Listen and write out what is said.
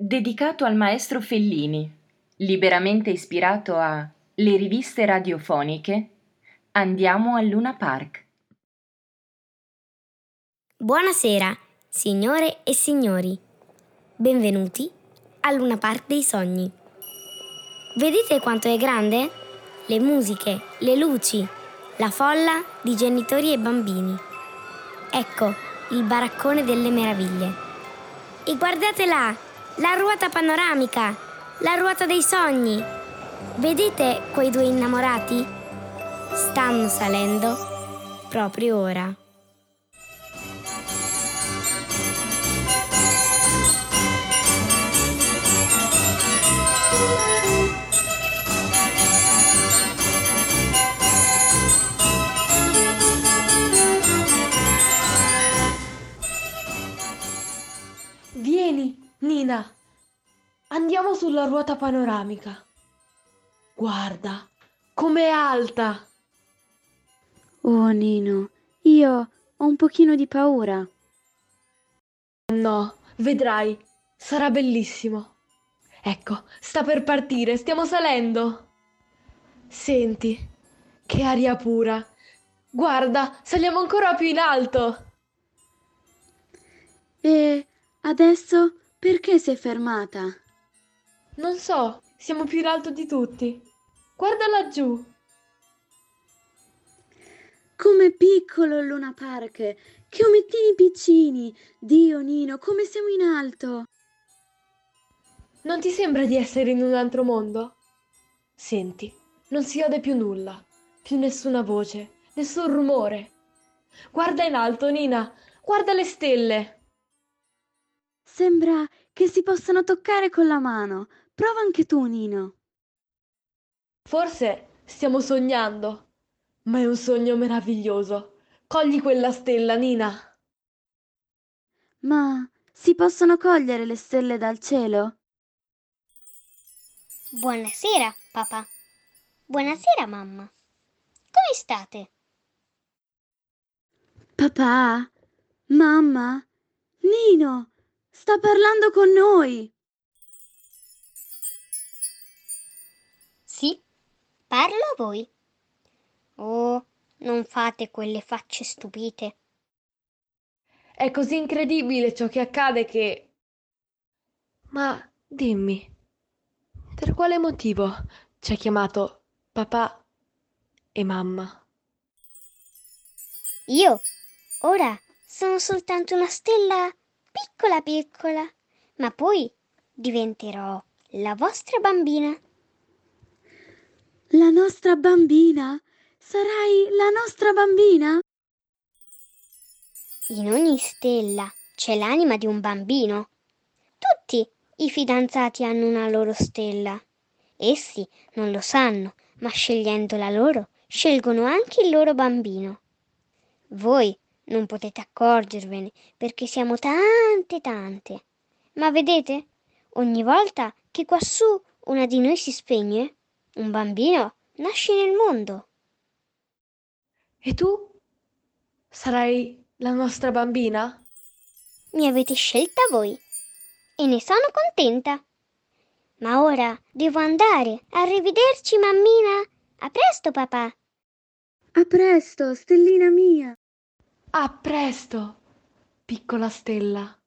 dedicato al maestro Fellini, liberamente ispirato a Le riviste radiofoniche, andiamo al Luna Park. Buonasera, signore e signori. Benvenuti al Luna Park dei sogni. Vedete quanto è grande? Le musiche, le luci, la folla di genitori e bambini. Ecco il baraccone delle meraviglie. E guardate là, la ruota panoramica, la ruota dei sogni. Vedete quei due innamorati? Stanno salendo proprio ora. Vieni, Nina. Andiamo sulla ruota panoramica. Guarda, com'è alta. Oh Nino, io ho un pochino di paura. No, vedrai, sarà bellissimo. Ecco, sta per partire, stiamo salendo. Senti, che aria pura. Guarda, saliamo ancora più in alto. E adesso perché sei fermata? Non so, siamo più in alto di tutti. Guarda laggiù. Come piccolo il Luna Park, che omettini piccini. Dio Nino, come siamo in alto. Non ti sembra di essere in un altro mondo? Senti, non si ode più nulla, più nessuna voce, nessun rumore. Guarda in alto, Nina, guarda le stelle. Sembra che si possano toccare con la mano. Prova anche tu, Nino. Forse stiamo sognando, ma è un sogno meraviglioso. Cogli quella stella, Nina. Ma si possono cogliere le stelle dal cielo? Buonasera, papà. Buonasera, mamma. Come state? Papà? Mamma? Nino? Sta parlando con noi. Parlo a voi. Oh, non fate quelle facce stupite. È così incredibile ciò che accade che... Ma dimmi, per quale motivo ci hai chiamato papà e mamma? Io ora sono soltanto una stella piccola piccola, ma poi diventerò la vostra bambina. La nostra bambina? Sarai la nostra bambina? In ogni stella c'è l'anima di un bambino. Tutti i fidanzati hanno una loro stella. Essi non lo sanno, ma scegliendo la loro, scelgono anche il loro bambino. Voi non potete accorgervene perché siamo tante tante. Ma vedete, ogni volta che quassù una di noi si spegne, un bambino nasce nel mondo. E tu? Sarai la nostra bambina? Mi avete scelta voi e ne sono contenta. Ma ora devo andare. Arrivederci, mammina. A presto, papà. A presto, stellina mia. A presto, piccola stella.